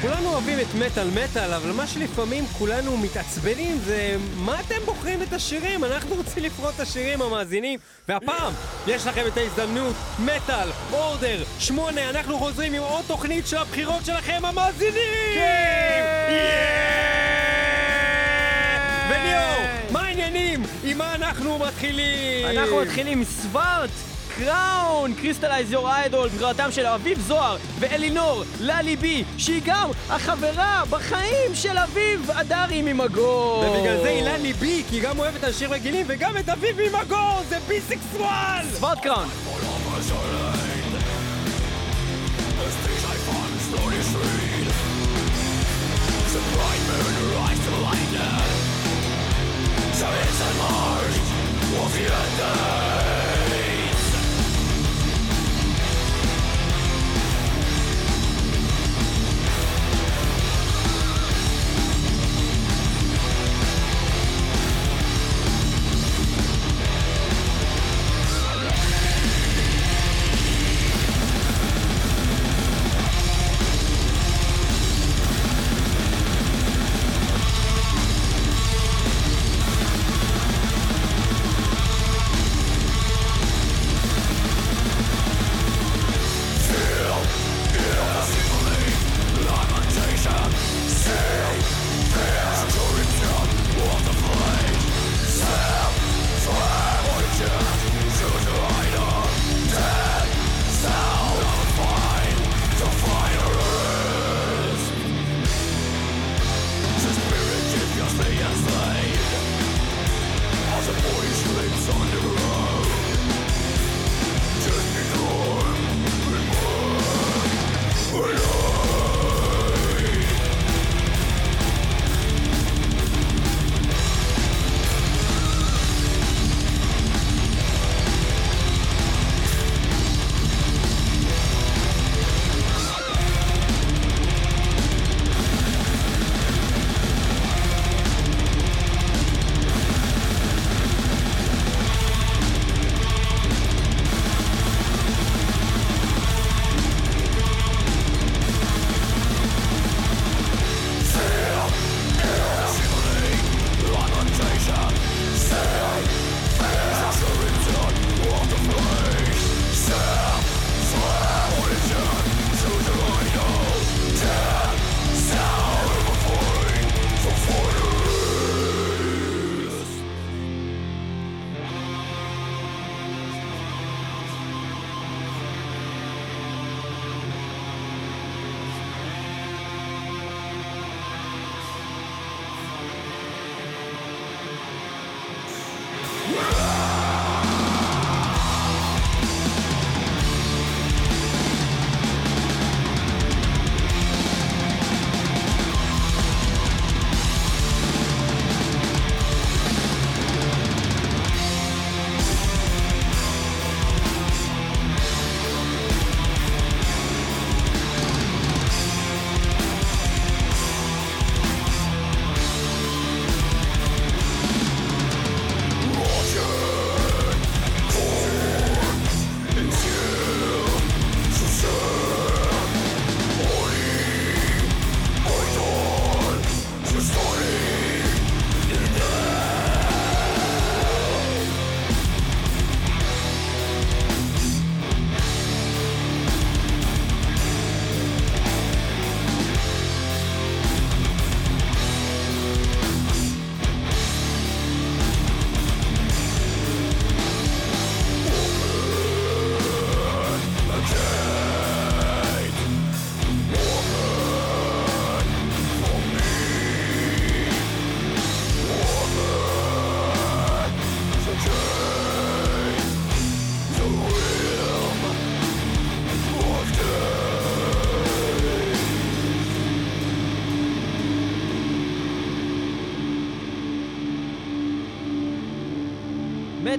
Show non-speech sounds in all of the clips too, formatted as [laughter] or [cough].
כולנו אוהבים את מטאל מטאל, אבל מה שלפעמים כולנו מתעצבנים זה מה אתם בוחרים את השירים? אנחנו רוצים לבחור את השירים המאזינים, והפעם יש לכם את ההזדמנות, מטאל, order, שמונה, אנחנו חוזרים עם עוד תוכנית של הבחירות שלכם המאזינים! כן! וליאור, מה העניינים? עם מה אנחנו מתחילים? אנחנו מתחילים עם Svart Crown, Crystallize Your Idol, בחירתם של אביב זוהר ואלינור ללי בי, שהיא גם החברה בחיים של אביב אדרי ממגור. ובגלל זה הילה ליבי, כי היא גם אוהבת אנשים רגילים וגם את אביב ממגור, זה ביסקסואל! סווארט קראון.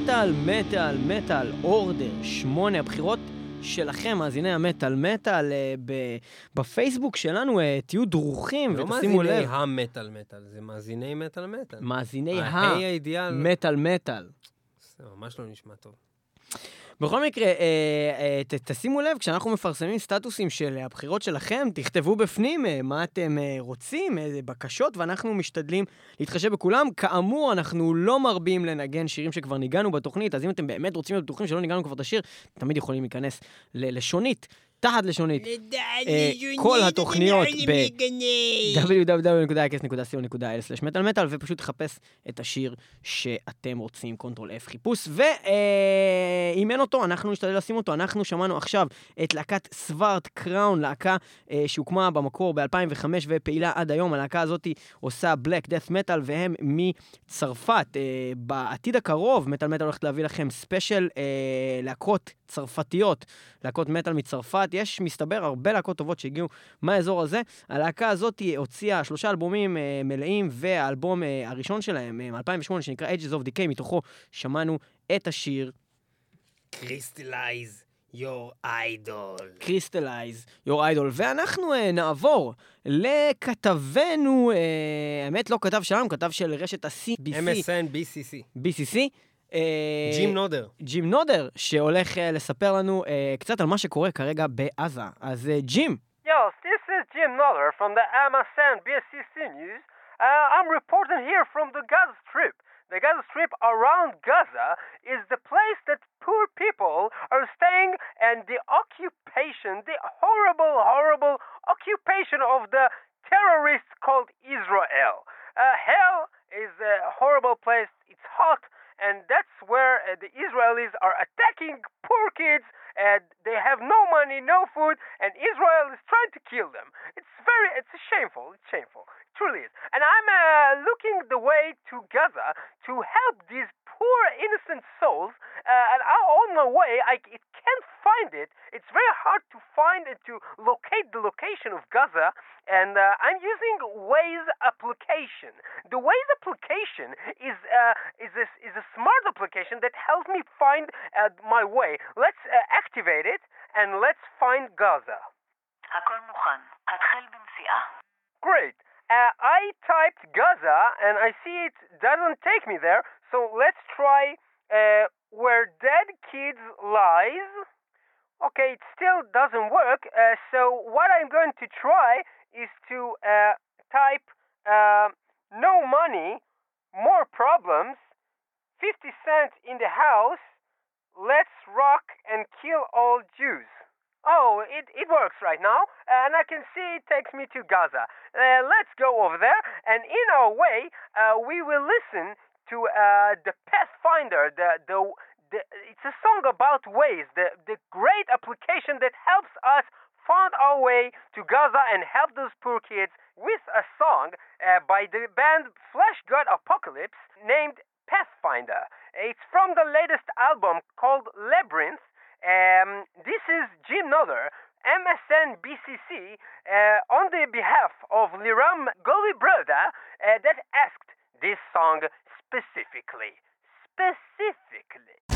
מטאל, מטאל, מטאל, אורדר, שמונה, הבחירות שלכם, מאזיני המטאל מטאל, אה, בפייסבוק שלנו, אה, תהיו דרוכים לא ותשימו מאזיני לב. המטאל מטאל, זה מאזיני מטאל מטאל. מאזיני המטאל מטאל. זה ממש לא נשמע טוב. בכל מקרה, אה, אה, ת, תשימו לב, כשאנחנו מפרסמים סטטוסים של הבחירות שלכם, תכתבו בפנים אה, מה אתם אה, רוצים, איזה בקשות, ואנחנו משתדלים להתחשב בכולם. כאמור, אנחנו לא מרבים לנגן שירים שכבר ניגנו בתוכנית, אז אם אתם באמת רוצים להיות בטוחים שלא ניגנו כבר את השיר, תמיד יכולים להיכנס ללשונית. תחת לשונית. אה, כל התוכניות ב- www.ix.co.il/metal ופשוט לחפש את השיר שאתם רוצים, Control F חיפוש, ואם אין אותו, אנחנו נשתדל לשים אותו. אנחנו שמענו עכשיו את להקת Svart Crown, להקה אה, שהוקמה במקור ב-2005 ופעילה עד היום. הלהקה הזאת עושה בלק דאט מטאל, והם מצרפת. אה, בעתיד הקרוב, מטאל מטאל הולכת להביא לכם ספיישל להקות צרפתיות, להקות מטאל מצרפת. יש, מסתבר, הרבה להקות טובות שהגיעו מהאזור הזה. הלהקה הזאת הוציאה שלושה אלבומים אה, מלאים, והאלבום אה, הראשון שלהם, אה, מ-2008, שנקרא Ages of Decay, מתוכו שמענו את השיר Crystallize your idol. Crystallize your idol. ואנחנו uh, נעבור לכתבנו, uh, האמת לא כתב שלנו, כתב של רשת ה-CBC. MSN BCC. BCC. ג'ים נודר. ג'ים נודר, שהולך uh, לספר לנו uh, קצת על מה שקורה כרגע בעזה. אז ג'ים. Uh, Yo, this is Jim Noller from the MSN BSCC News. Uh, I'm reporting here from the Gaza Strip. The Gaza Strip around Gaza is the place that poor people are staying and the occupation, the horrible, horrible occupation of the terrorists called Israel. Uh, hell is a horrible place. It's hot and that's where uh, the Israelis are attacking poor kids and they have no money, no food, and Israel is trying to kill them. It's very, it's shameful. It's shameful. It truly is. And I'm uh, looking the way to Gaza to help these poor innocent souls. Uh, and I, on my way, I it can't find it. It's very hard to find and to locate the location of Gaza and uh, I'm using Waze application. The Waze application is uh, is a, is a smart application that helps me find uh, my way. Let's uh, activate it and let's find Gaza. Great. Uh, I typed Gaza and I see it doesn't take me there. So let's try uh, where dead kids lies. Okay, it still doesn't work. Uh, so what I'm going to try is to uh, type uh, no money, more problems, 50 cents in the house, let's rock and kill all Jews. Oh, it, it works right now, and I can see it takes me to Gaza. Uh, let's go over there, and in our way, uh, we will listen to uh, the Pathfinder, the, the, the, it's a song about ways, the, the great application that helps us find our way to Gaza and help those poor kids with a song uh, by the band Flesh God Apocalypse named Pathfinder. It's from the latest album called Labyrinth. Um, this is Jim Noller, MSN BCC, uh, on the behalf of Liram Goli Broda, uh, that asked this song specifically. Specifically.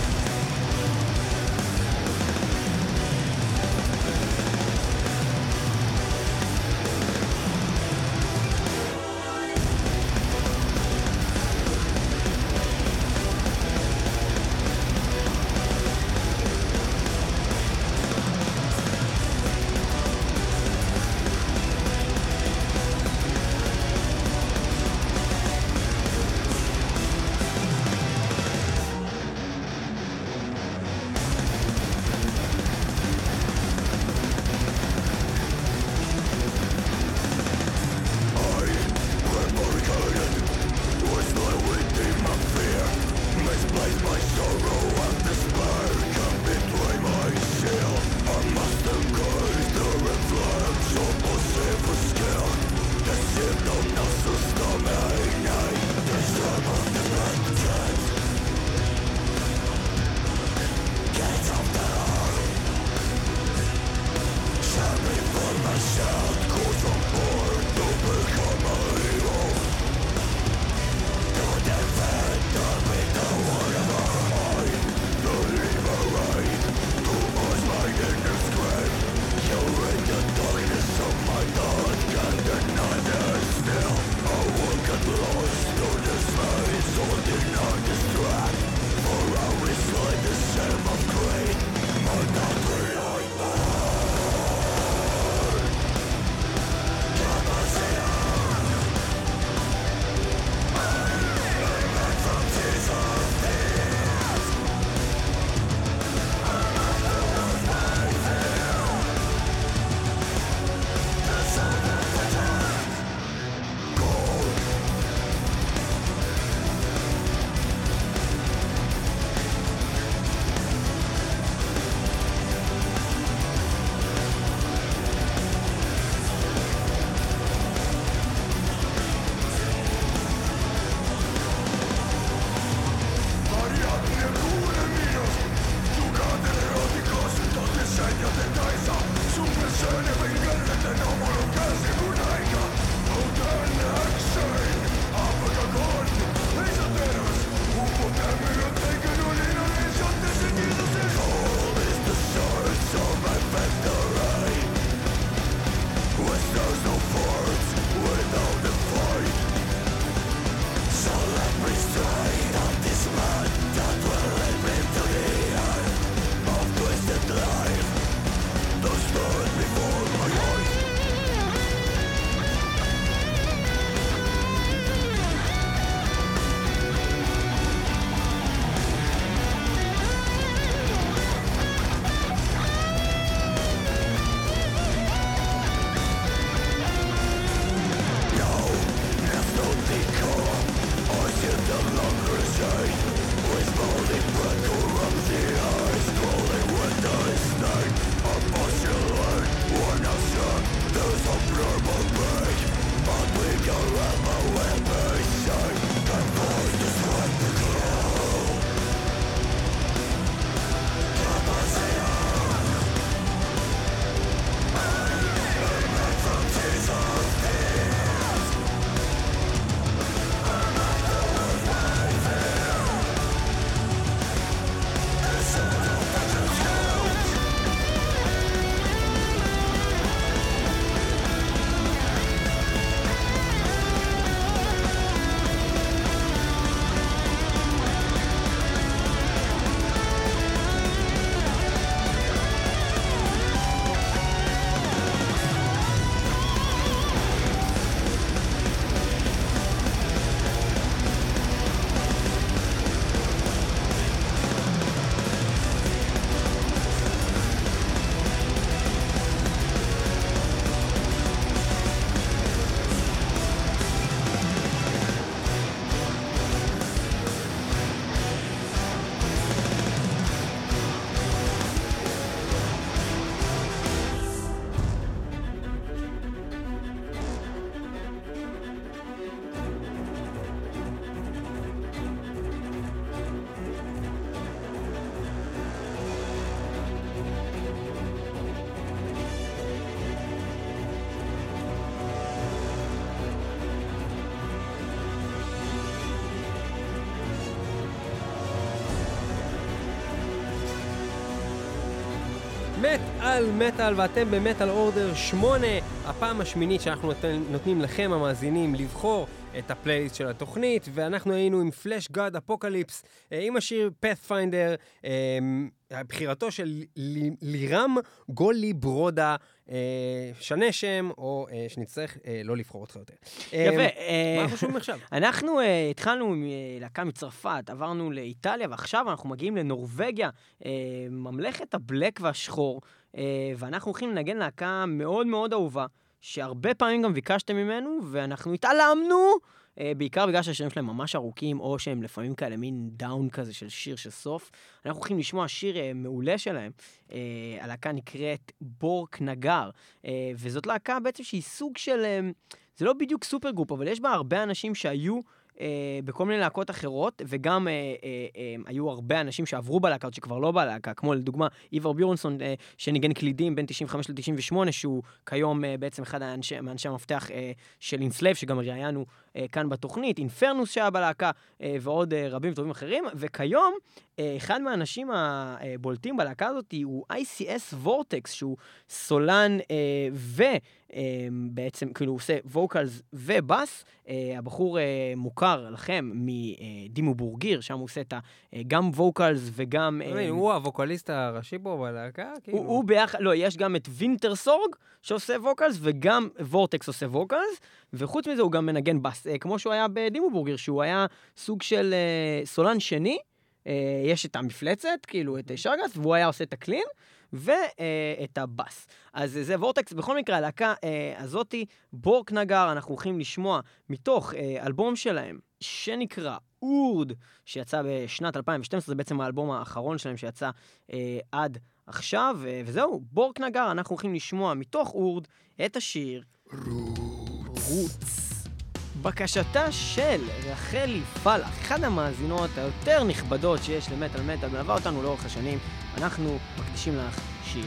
על מטאל, ואתם ב Metal Order 8, הפעם השמינית שאנחנו נותן, נותנים לכם, המאזינים, לבחור את הפלייליסט של התוכנית, ואנחנו היינו עם Fleshgod Apocalypse, עם השיר Pathfinder, בחירתו של ל- לירם גולי ברודה, אה, שנה שם, או אה, שנצטרך אה, לא לבחור אותך יותר. יפה. אה, אה, מה אנחנו שומעים עכשיו? [laughs] אנחנו אה, התחלנו עם אה, להקה מצרפת, עברנו לאיטליה, ועכשיו אנחנו מגיעים לנורבגיה, אה, ממלכת ה black והשחור, אה, ואנחנו הולכים לנגן להקה מאוד מאוד אהובה, שהרבה פעמים גם ביקשתם ממנו, ואנחנו התעלמנו, אה, בעיקר בגלל שהשירים שלהם ממש ארוכים, או שהם לפעמים כאלה מין down כזה של שיר של סוף. אנחנו הולכים לשמוע שיר אה, מעולה שלהם. אה, הלהקה נקראת Borknagar, אה, וזאת להקה בעצם שהיא סוג של... אה, זה לא בדיוק supergroup, אבל יש בה הרבה אנשים שהיו אה, בכל מיני להקות אחרות, וגם אה, אה, אה, היו הרבה אנשים שעברו בלהקה, עוד שכבר לא בלהקה, כמו לדוגמה איבר ביורנסון, אה, שניגן קלידים בין 95 ל-98, שהוא כיום אה, בעצם אחד מאנשי המפתח אה, של אינסלב, שגם ראיינו אה, כאן בתוכנית, אינפרנוס שהיה בלהקה, אה, ועוד אה, רבים וטובים אחרים, וכיום, אה, אחד מהאנשים הבולטים בלהקה הזאת הוא ICS וורטקס, שהוא סולן אה, ו... אה, בעצם, כאילו, הוא עושה ווקלס ובאס. אה, הבחור אה, מוכר לכם מדימו בורגיר, שם הוא עושה את ה... אה, גם vocals וגם... אה, הוא הווקליסט הראשי פה בלהקה? כאילו? הוא, הוא ביחד, לא, יש גם את Vintersorg שעושה vocals, וגם Vortex עושה vocals, וחוץ מזה הוא גם מנגן בס, אה, כמו שהוא היה ב Dimmu Borgir, שהוא היה סוג של אה, סולן שני. אה, יש את המפלצת, כאילו, את שרגס, והוא היה עושה את ה clean, ואת הבאס. אז זה Vortex, בכל מקרה, הלהקה הזאתי, Borknagar, אנחנו הולכים לשמוע מתוך אלבום שלהם, שנקרא אורד, שיצא בשנת 2012, זה בעצם האלבום האחרון שלהם שיצא אה, עד עכשיו, אה, וזהו, בורק נגר, אנחנו הולכים לשמוע מתוך אורד את השיר רוץ. בקשתה של רחלי פלח, אחת המאזינות היותר נכבדות שיש למטאל מטאל, מלווה אותנו לאורך השנים, אנחנו מקדישים לך שיר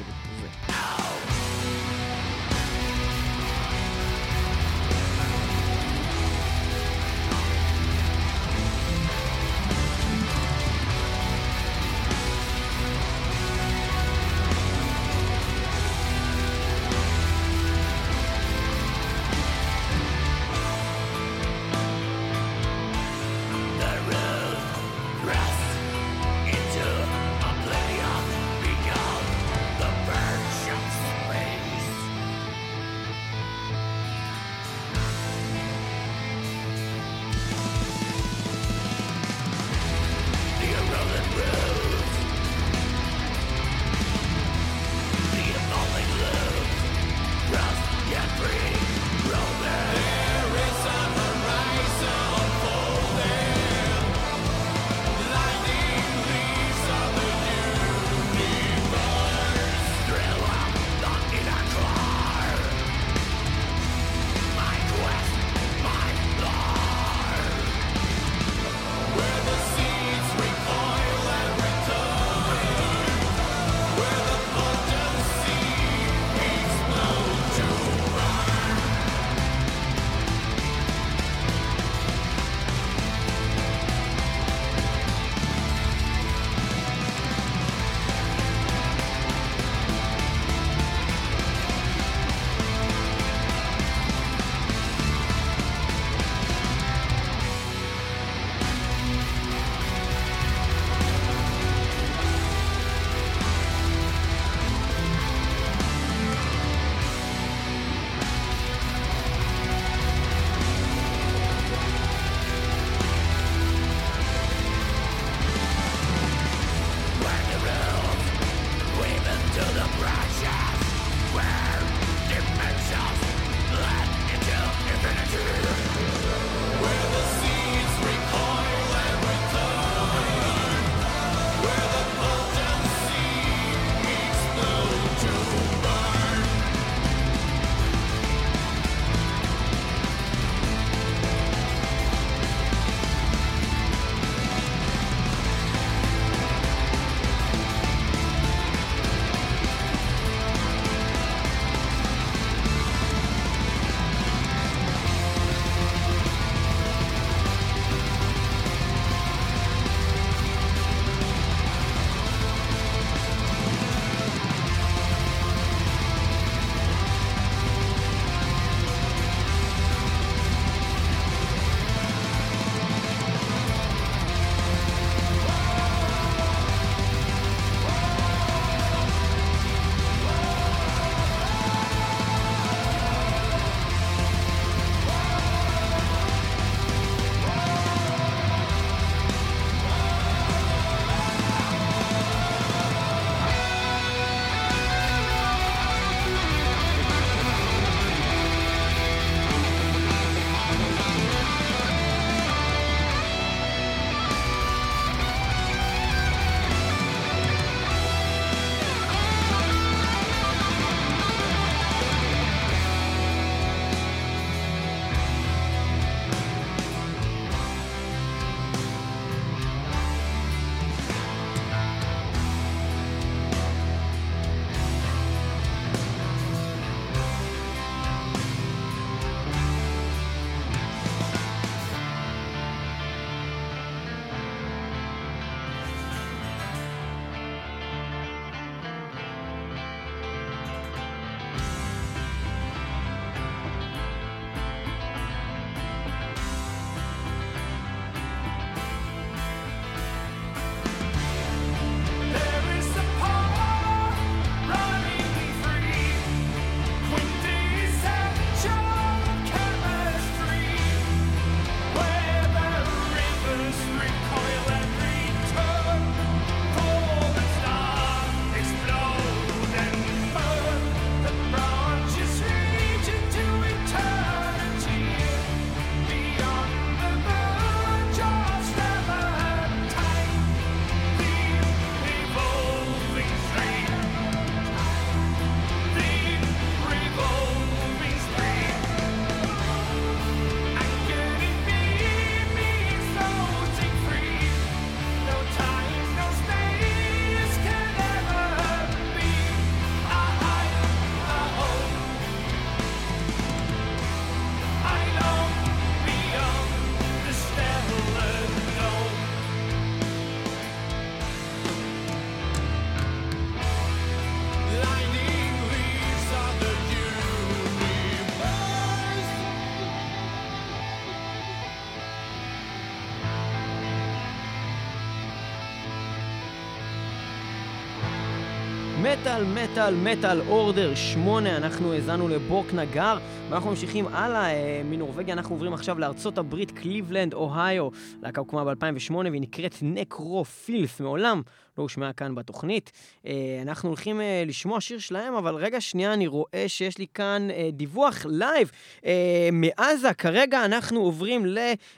מטאל, מטאל, Metal Order 8, אנחנו האזנו ל Borknagar, ואנחנו ממשיכים הלאה, אה, מנורבגיה אנחנו עוברים עכשיו לארצות הברית, קליבלנד, אוהיו. להקה הוקמה ב-2008 והיא נקראת Nekrofilth, מעולם לא הושמעה כאן בתוכנית. אה, אנחנו הולכים אה, לשמוע שיר שלהם, אבל רגע שנייה, אני רואה שיש לי כאן אה, דיווח live אה, מעזה. כרגע אנחנו עוברים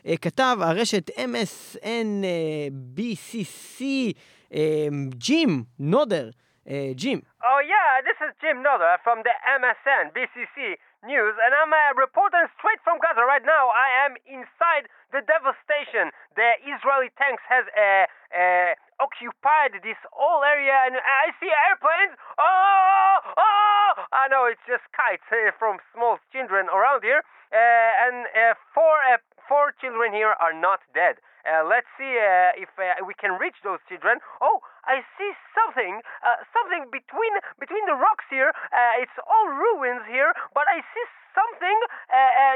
לכתב הרשת MSNBCC, אה, ג'ים נודר. Uh, Jim. Oh, yeah, this is Jim Noda from the MSN BCC News, and I'm uh, reporting straight from Gaza right now. I am inside the devastation. The Israeli tanks has uh, occupied this whole area, and I see airplanes. Oh, oh! I know it's just kites from small children around here, and four four children here are not dead. Uh, let's see uh, if uh, we can reach those children. Oh, I see something, something between between the rocks here. It's all ruins here, but I see something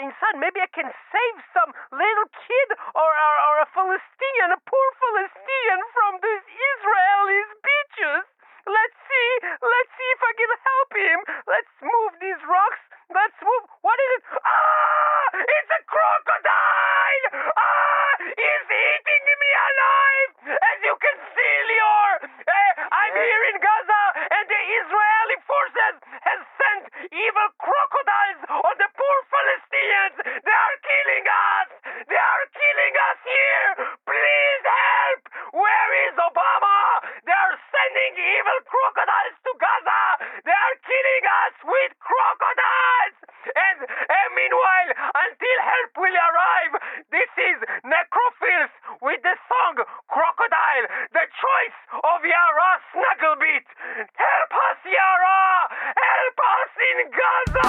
inside. Maybe I can save some little kid or, or or a Palestinian, a poor Palestinian from these Israelis beaches. Let's see. Let's see if I can help him. Let's move these rocks. Let's move. What is it? Ah! It's a crocodile! Ah! Here in Gaza, and the Israeli forces have sent evil crocodiles on the poor Palestinians. They are killing us. They are killing us here. Please help. Where is Obama? They are sending evil crocodiles to Gaza. They are killing us with crocodiles. And, and meanwhile, until help will arrive, this is Necrophiles with the song Crocodile, the choice of Yara Snugglebeat. Help us, Yara! Help us in Gaza!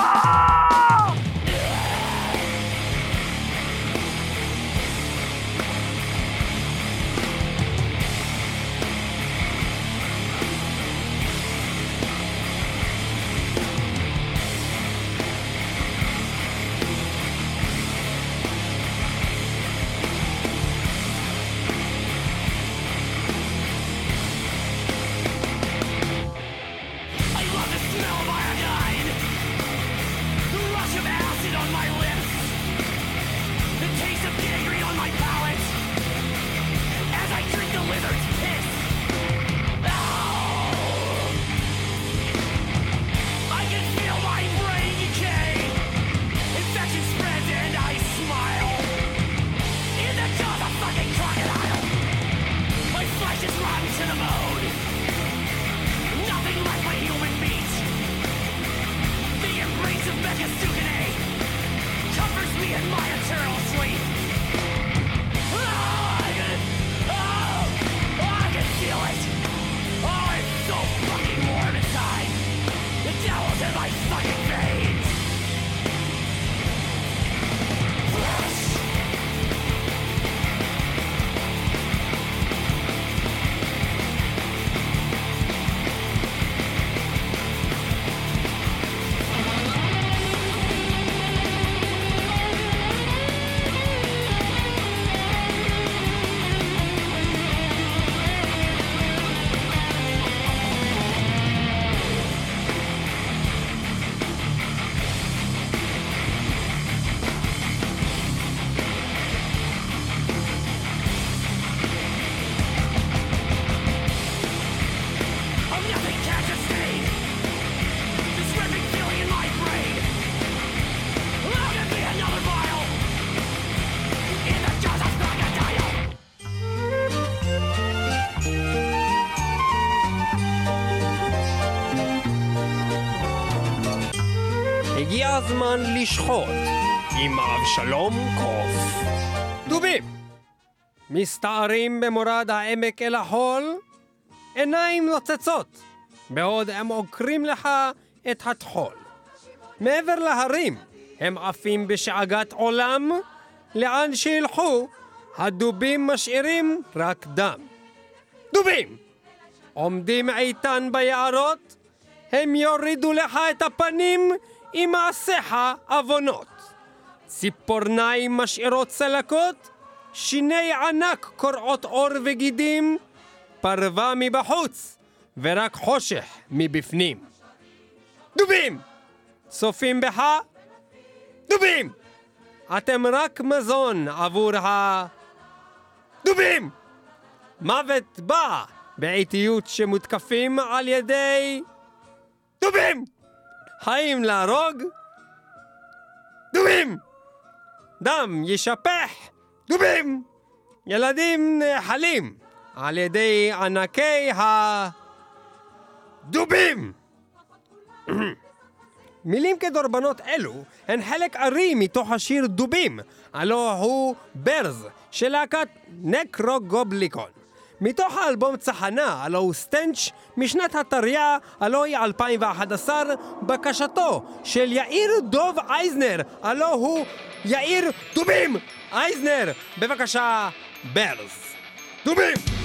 הזמן לשחוט עם אבשלום קוף. דובים! מסתערים במורד העמק אל החול, עיניים נוצצות, בעוד הם עוקרים לך את הטחול. מעבר להרים, הם עפים בשאגת עולם, לאן שילכו, הדובים משאירים רק דם. דובים! עומדים איתן ביערות, הם יורידו לך את הפנים עם מעשיך עוונות. ציפורניים משאירות צלקות, שיני ענק קורעות עור וגידים, פרווה מבחוץ, ורק חושך מבפנים. דובים! צופים בך? דובים! אתם רק מזון עבור ה... דובים! מוות בא באיטיות שמותקפים על ידי... דובים! האם להרוג? דובים! דם יישפך! דובים! ילדים נאכלים על ידי ענקי ה... דובים! [clears throat] מילים כדורבנות אלו הן חלק ארי מתוך השיר דובים, הלא הוא ברז של להקת נקרוגובליקון. מתוך האלבום צחנה, הלא הוא סטנץ', משנת הטריה, הלא היא 2011, בקשתו של יאיר דוב אייזנר, הלא הוא יאיר דובים אייזנר. בבקשה, ברז. דובים!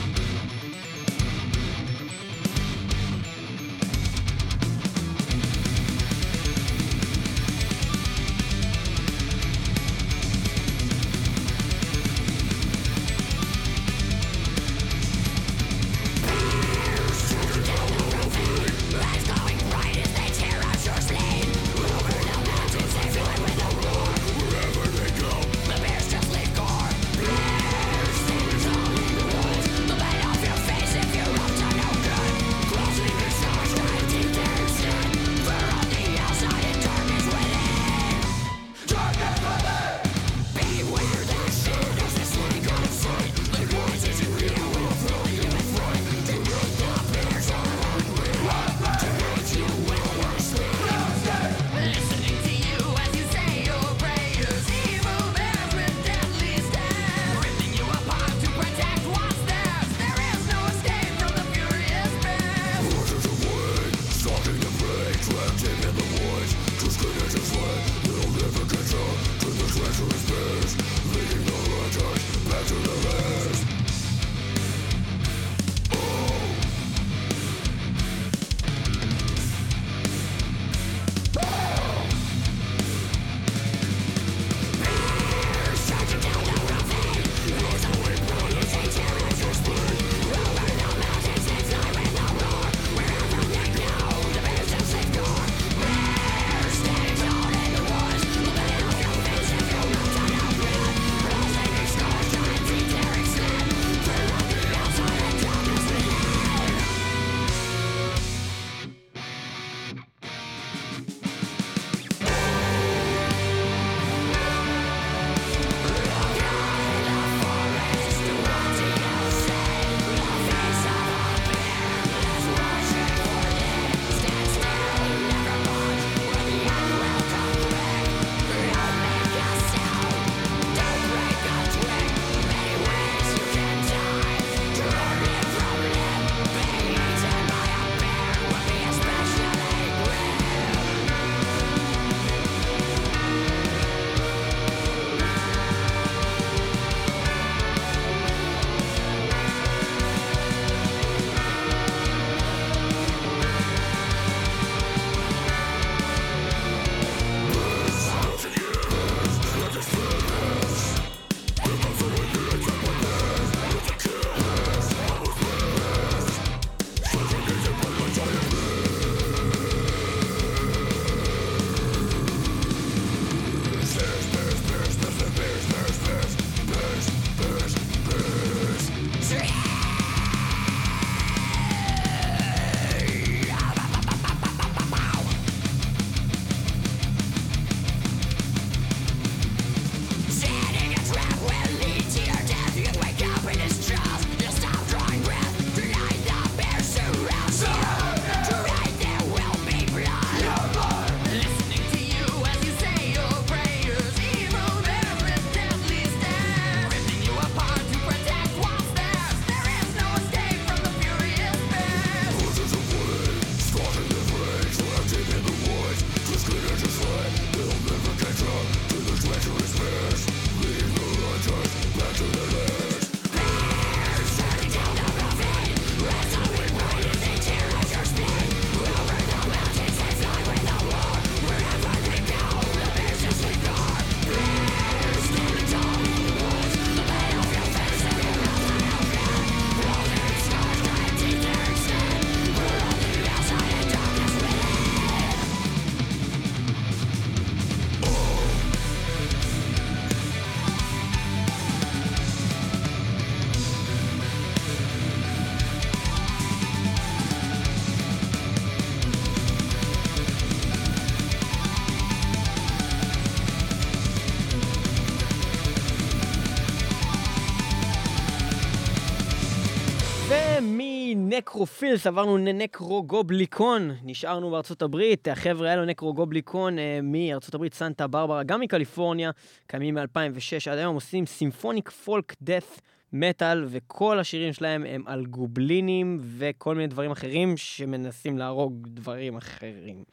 ומ Nekrofilth עברנו ל Nekrogoblikon, נשארנו בארצות הברית, החבר'ה האלו Nekrogoblikon אה, מארצות הברית, סנטה ברברה, גם מקליפורניה, קיימים מ-2006 עד היום, עושים symphonic folk death metal, וכל השירים שלהם הם על גובלינים וכל מיני דברים אחרים שמנסים להרוג דברים אחרים.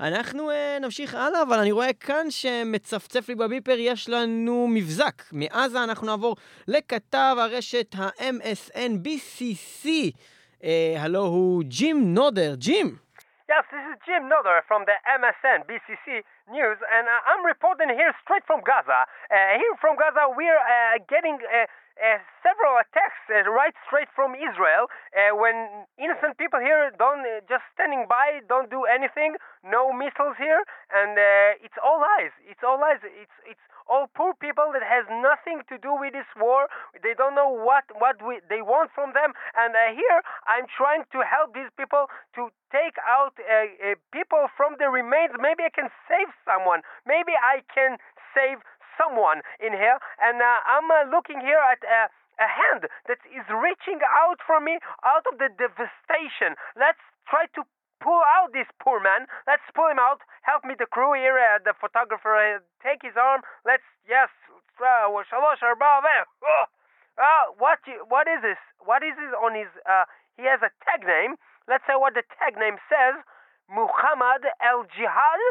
אנחנו אה, נמשיך הלאה, אבל אני רואה כאן שמצפצף לי בביפר, יש לנו מבזק. מעזה אנחנו נעבור לכתב הרשת ה-MSNBCC. Uh, hello, who? Jim Noder. Jim. Yes, this is Jim Noder from the MSN BCC News, and uh, I'm reporting here straight from Gaza. Uh, here from Gaza, we're uh, getting uh, uh, several attacks uh, right straight from Israel. Uh, when innocent people here don't uh, just standing by, don't do anything, no missiles here, and uh, it's all lies. It's all lies. It's it's all poor people that has nothing to do with this war. They don't know what what we, they want from them. And uh, here I'm trying to help these people to take out people from the remains. Maybe I can save someone. Maybe I can save someone in here. And uh, I'm uh, looking here at. Uh, a hand that is reaching out for me out of the devastation. Let's try to pull out this poor man. Let's pull him out. Help me, the crew here, uh, the photographer. Uh, take his arm. Let's, yes. Uh, oh. uh, what, you- what is this? What is this on his, uh, he has a tag name. Let's say what the tag name says. Muhammad El Jihad.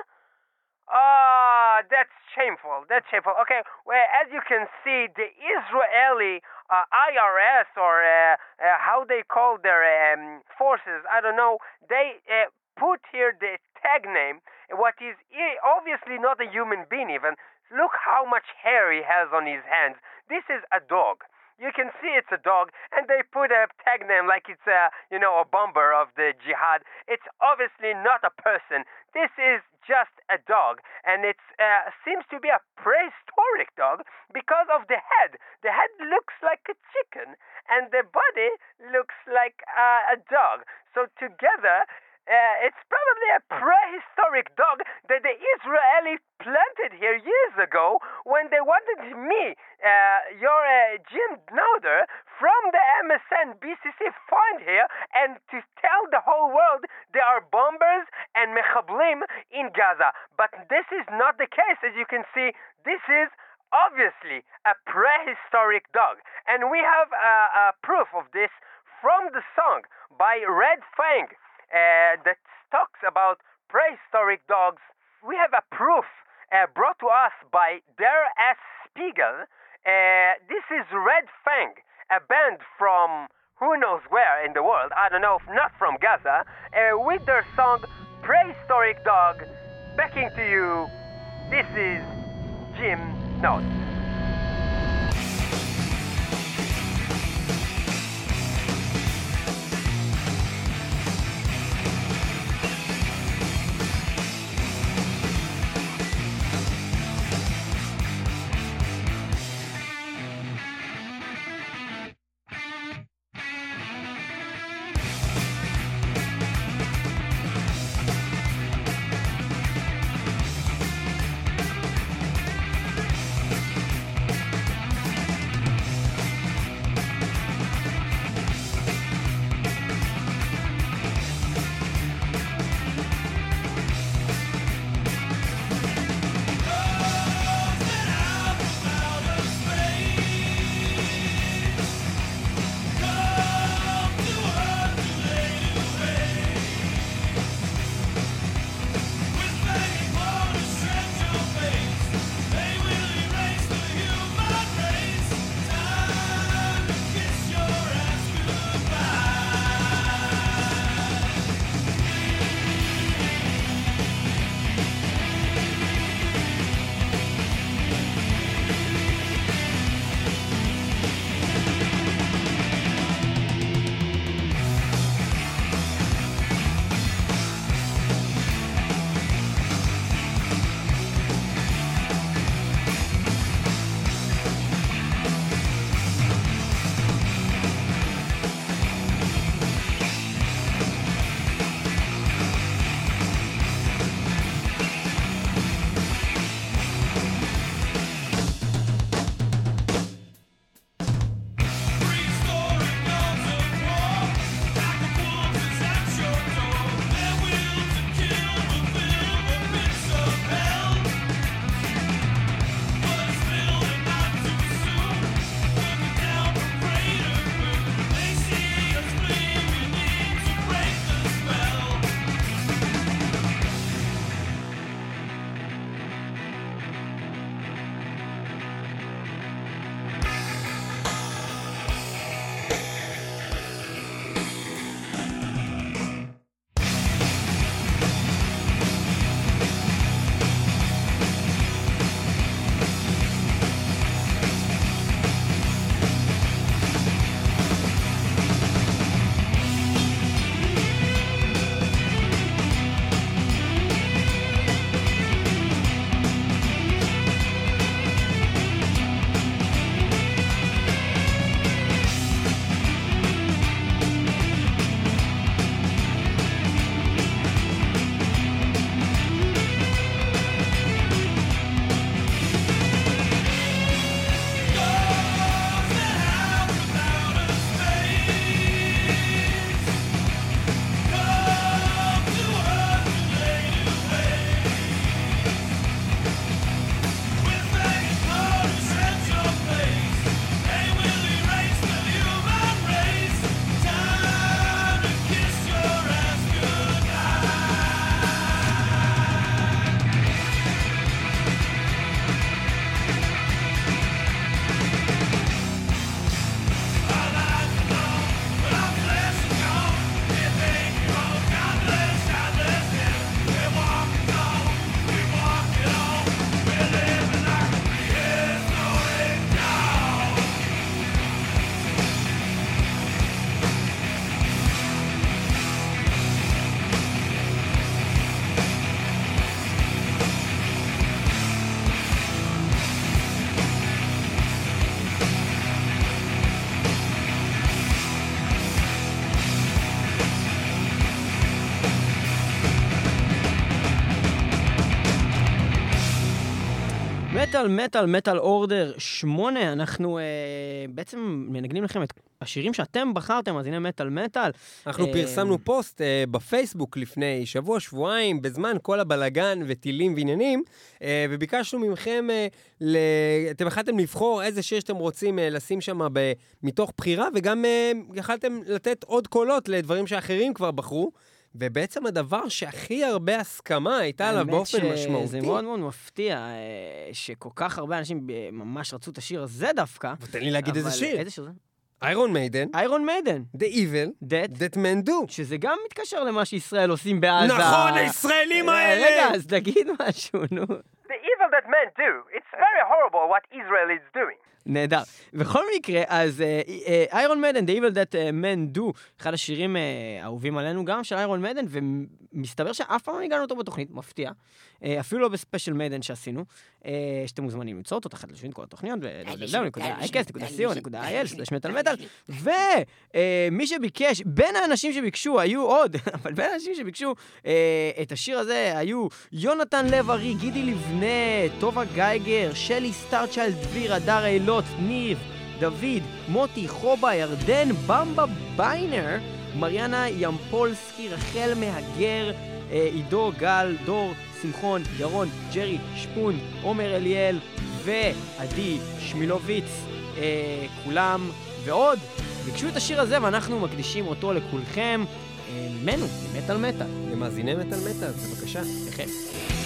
Ah, that's shameful. That's shameful. Okay, well, as you can see, the Israeli uh, IRS or uh, uh, how they call their um, forces, I don't know, they uh, put here the tag name, what is obviously not a human being even. Look how much hair he has on his hands. This is a dog. You can see it's a dog, and they put a tag name like it's a, you know, a bomber of the jihad. It's obviously not a person. This is just a dog, and it uh, seems to be a prehistoric dog because of the head. The head looks like a chicken, and the body looks like uh, a dog. So together, uh, it's probably a prehistoric dog that the Israeli planted here years ago when they wanted me, uh, your uh, Jim Noder, from the MSN BCC find here and to tell the whole world there are bombers and mechablim in Gaza. But this is not the case, as you can see. This is obviously a prehistoric dog, and we have uh, proof of this from the song by Red Fang uh, that talks about prehistoric dogs. We have a proof uh, brought to us by Der S. Spiegel. Uh, this is Red Fang, a band from who knows where in the world, I don't know, if not from Gaza, uh, with their song Prehistoric Dog. Backing to you, this is Jim Note. מטאל, מטאל, מטאל אורדר 8, אנחנו אה, בעצם מנגנים לכם את השירים שאתם בחרתם, אז הנה מטאל, מטאל. אנחנו אה, פרסמנו פוסט אה, בפייסבוק לפני שבוע, שבועיים, בזמן כל הבלגן וטילים ועניינים, אה, וביקשנו מכם, אה, ל... אתם החלטתם לבחור איזה שיר שאתם רוצים אה, לשים שם ב... מתוך בחירה, וגם אה, יכלתם לתת עוד קולות לדברים שאחרים כבר בחרו. ובעצם הדבר שהכי הרבה הסכמה הייתה עליו באופן שזה משמעותי. מאוד מאוד מפתיע אה, שכל כך הרבה אנשים אה, ממש רצו את השיר הזה דווקא. תן לי להגיד איזה שיר. איזה שיר זה? איירון מיידן, איירון מיידן. The Evil, That, That Man Do. שזה גם מתקשר למה שישראל עושים בעזה. נכון, הישראלים אה, האלה! רגע, אז תגיד משהו, נו. The evil that men do, it's very horrible what Israel is doing. נהדר. בכל מקרה, אז איירון מדן, The Evil That אה, Men Do, אחד השירים אה, האהובים עלינו גם של איירון מדן, ומסתבר שאף פעם לא ניגענו אותו בתוכנית, מפתיע. אה, אפילו לא בספיישל מדן שעשינו, אה, שאתם מוזמנים למצוא אותו תחת לשון כל התוכניות, מטאל, ומי שביקש, בין האנשים שביקשו היו עוד, [laughs] אבל בין האנשים שביקשו אה, את השיר הזה היו יונתן לב-ארי, גידי לבנה, טובה גייגר, שלי סטארצ'יילד, דביר, הדר אילות, ניב, דוד, מוטי, חובה, ירדן, במבה ביינר, מריאנה ימפולסקי, רחל מהגר, אה, עידו, גל, דור, שמחון, ירון, ג'רי, שפון, עומר אליאל ועדי שמילוביץ, אה, כולם ועוד. ביקשו את השיר הזה ואנחנו מקדישים אותו לכולכם, אה, ממנו, ממטאל מטאל. למאזיני מטאל מטאל, בבקשה. בכיף.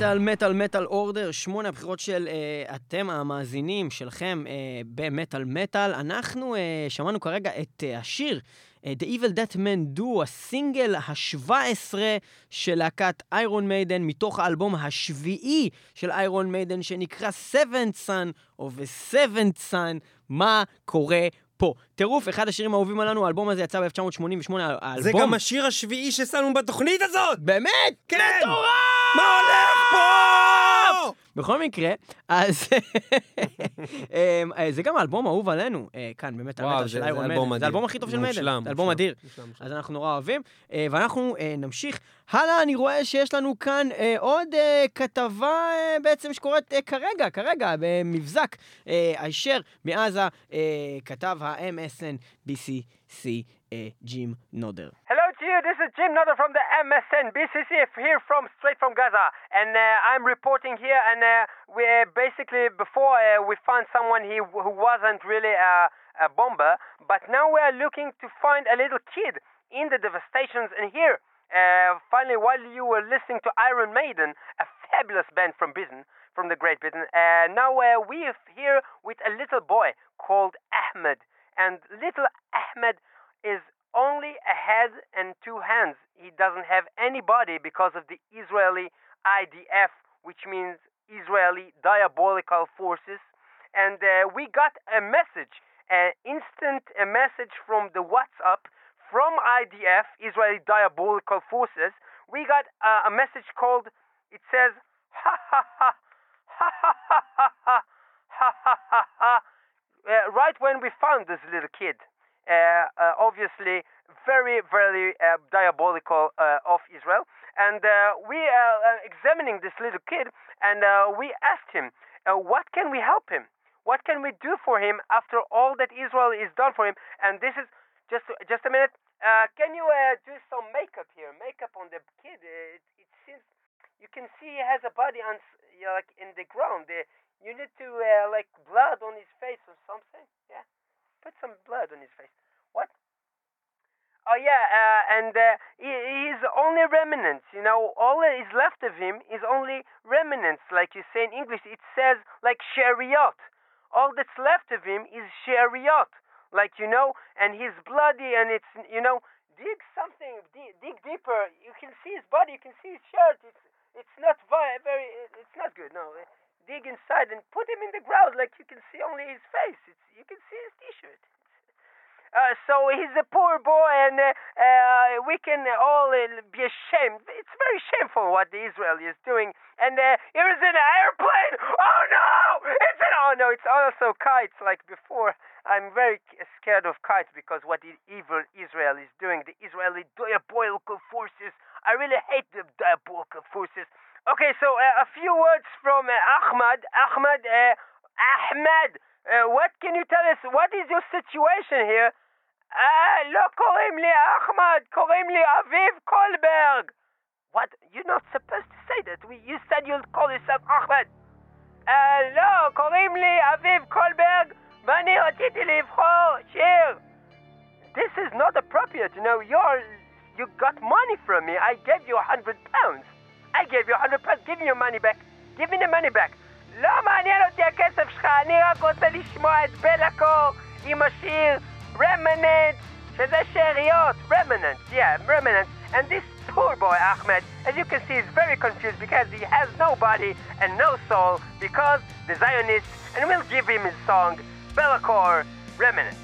מטאל, מטאל, מטאל אורדר, שמונה הבחירות של uh, אתם המאזינים שלכם uh, במטאל מטאל. אנחנו uh, שמענו כרגע את uh, השיר uh, The Evil Death Man Do, הסינגל ה-17 של להקת איירון מיידן, מתוך האלבום השביעי של איירון מיידן, שנקרא Seventh Son of a Seventh Son. מה קורה פה? טירוף, אחד השירים האהובים עלינו, האלבום הזה יצא ב-1988, האלבום... זה גם השיר השביעי ששמנו בתוכנית הזאת! באמת? כן! מטורף! מה הולך פה? בכל מקרה, אז [laughs] אמ, אה, זה גם האלבום האהוב עלינו, אה, כאן, באמת, זה- של איירון אלבום מיידן. זה האלבום הכי טוב של מיידן. מושלם, זה אלבום אדיר. אז אנחנו נורא אוהבים. אה, ואנחנו נמשיך. הלאה, אני רואה שיש לנו כאן אה, עוד אה, כתבה אה, בעצם שקורית אה, כרגע, כרגע, במבזק, אה, הישר מעזה, אה, כתב ה-MSN BCC אה, ג'ים נודר. Hello you, this is Jim Nutter from the MSN BCC here from straight from Gaza, and uh, I'm reporting here. And uh, we uh, basically before uh, we found someone he, who wasn't really a, a bomber, but now we are looking to find a little kid in the devastations. And here, uh, finally, while you were listening to Iron Maiden, a fabulous band from Britain, from the Great Britain, uh, now we are here with a little boy called Ahmed, and little Ahmed is only a head and two hands. He doesn't have any body because of the Israeli IDF, which means Israeli Diabolical Forces. And uh, we got a message, an instant a message from the WhatsApp from IDF, Israeli Diabolical Forces. We got uh, a message called, it says, ha ha ha, ha ha ha ha ha, ha ha ha ha, uh, right when we found this little kid obviously very, very uh, diabolical uh, of Israel. And uh, we are uh, examining this little kid, and uh, we asked him, uh, what can we help him? What can we do for him after all that Israel is done for him? And this is just just a minute. Uh, can you uh, do some makeup here? Makeup on the kid. Uh, it, it seems you can see he has a body on you know, like in the ground. Uh, you need to uh, like blood on his face or something. Yeah, put some blood on his face. What? Oh yeah, uh, and uh, he, he's only remnants. You know, all that is left of him is only remnants, like you say in English. It says like chariot. All that's left of him is chariot, like you know, and he's bloody, and it's you know, dig something, dig, dig deeper. You can see his body, you can see his shirt. It's it's not very, very it's not good. No, dig inside and put him in the ground, like you can see only his face. It's you can see his t-shirt. Uh, so he's a poor boy, and uh, uh, we can all uh, be ashamed. It's very shameful what the Israel is doing. And uh, here is an airplane. Oh no! It's an oh no! It's also kites like before. I'm very scared of kites because what the evil Israel is doing, the Israeli diabolical forces. I really hate the diabolical forces. Okay, so uh, a few words from uh, Ahmad. Ahmad, uh, Ahmed, uh, what can you tell us? What is your situation here? אה, לא קוראים לי אחמד, קוראים לי אביב קולברג. What? You're not supposed to say that. We, you said you'll call yourself אחמד. אה, לא, קוראים לי אביב קולברג, ואני רציתי לבחור שיר. This is not appropriate, you know. You're, you got money from me. I gave you a hundred pounds. I gave you a hundred pounds. Give me your money back. Give me the money back. לא מעניין אותי הכסף שלך, אני רק רוצה לשמוע את בלקור עם השיר רמננט, שזה שאריות, רמננט, yeah, רמננט. And this poor boy Ahmed, as you can see, is very confused because he has no body and no soul because the Zionists, and we'll give him his song, Belacor Remnant.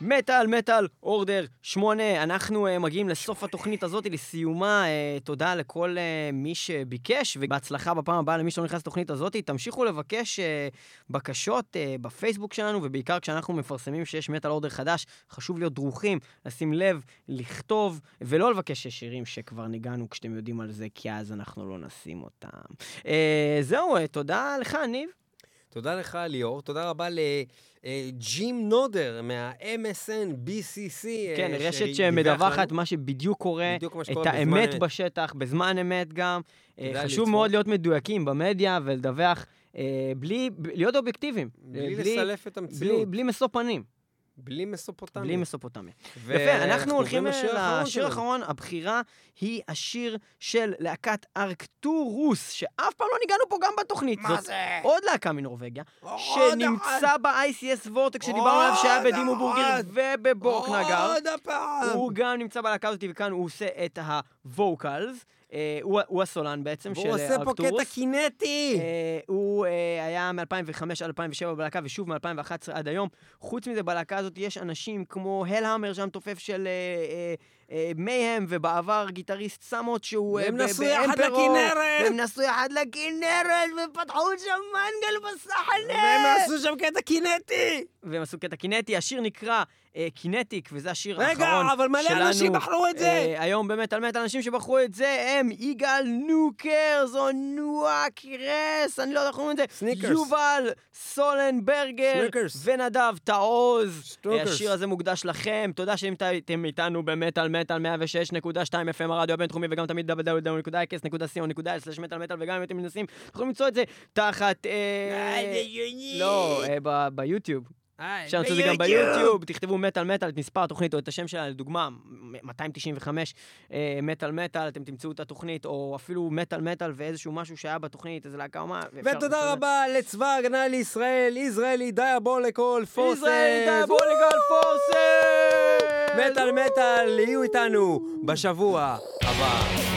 מטאל, מטאל, אורדר 8. אנחנו אה, מגיעים לסוף התוכנית הזאת, לסיומה. אה, תודה לכל אה, מי שביקש, ובהצלחה בפעם הבאה למי שלא נכנס לתוכנית הזאת. תמשיכו לבקש אה, בקשות אה, בפייסבוק שלנו, ובעיקר כשאנחנו מפרסמים שיש מטאל אורדר חדש, חשוב להיות דרוכים, לשים לב, לכתוב, ולא לבקש שירים שכבר ניגענו כשאתם יודעים על זה, כי אז אנחנו לא נשים אותם. אה, זהו, אה, תודה לך, ניב. תודה לך, ליאור. תודה רבה לג'ים נודר מה-MSN BCC. אה, כן, רשת שמדווחת. מה שבדיוק קורה, בדיוק מה את שקורה בזמן האמת אמת. בשטח, בזמן אמת גם. אה, חשוב. מאוד להיות מדויקים במדיה ולדווח אה, בלי, להיות אובייקטיביים. בלי אה, לסלף את בלי, המציאות. בלי משוא פנים, בלי מסופוטמיה. בלי מסופוטמיה. ו- יפה, אנחנו הולכים לשיר האחרון לשיר שלנו. האחרון. הבחירה היא השיר של להקת ארקטורוס, שאף פעם לא ניגענו פה גם בתוכנית. מה זאת זה? עוד להקה מנורבגיה, עוד שנמצא ב-ICS Vortex שדיברנו עליו, שהיה ב Dimmu Borgir אחד. וב Borknagar. עוד הפעם. הוא גם נמצא בלהקה הזאת, וכאן הוא עושה את ה vocals. אה, הוא, הוא הסולן בעצם של והוא עושה פה Arcturus. קטע קינטי. אה, הוא אה, היה מ-2005 עד 2007 בלהקה, ושוב מ-2011 עד היום. חוץ מזה, בלהקה הזאת יש אנשים כמו Hellhammer, שהמתופף של אה, אה, אה, Mayhem, ובעבר גיטריסט Samoth, שהוא... אה, והם ב- נסעו יחד לכנרת. והם נסעו יחד לכנרת, ופתחו שם מנגל בסחנה! והם עשו שם קטע קינטי. והם עשו קטע קינטי, השיר נקרא אה, קינטיק, וזה השיר רגע, האחרון אבל מלא שלנו. אנשים בחרו את זה. אה, היום באמת על מת האנשים שבחרו את זה הם יגאל נוקרס או נועה קירס, אני לא יודע איך אומרים את זה, סניקרס. יובל סולנברגר סניקרס. ונדב תעוז. אה, השיר הזה מוקדש לכם, תודה שהייתם איתנו במטאל מטאל 106.2 FM הרדיו הבינתחומי וגם תמיד www.x.co.il מטאל מטאל וגם אם אתם מנסים, יכולים למצוא את זה תחת... אה, לא, אה, ביוטיוב. אפשר למצוא את זה גם ביוטיוב, תכתבו מטאל מטאל, את מספר התוכנית או את השם שלה, לדוגמה, 295 אה, מטאל מטאל, אתם תמצאו את התוכנית, או אפילו מטאל מטאל ואיזשהו משהו שהיה בתוכנית, איזה להקה או מה. ואפשר למצוא ותודה. רבה לצבא ההגנה לישראל, ישראלי דיאבוליקול פורסס. ישראל דיאבוליגל פורסס! מטאל מטאל, יהיו איתנו בשבוע הבא.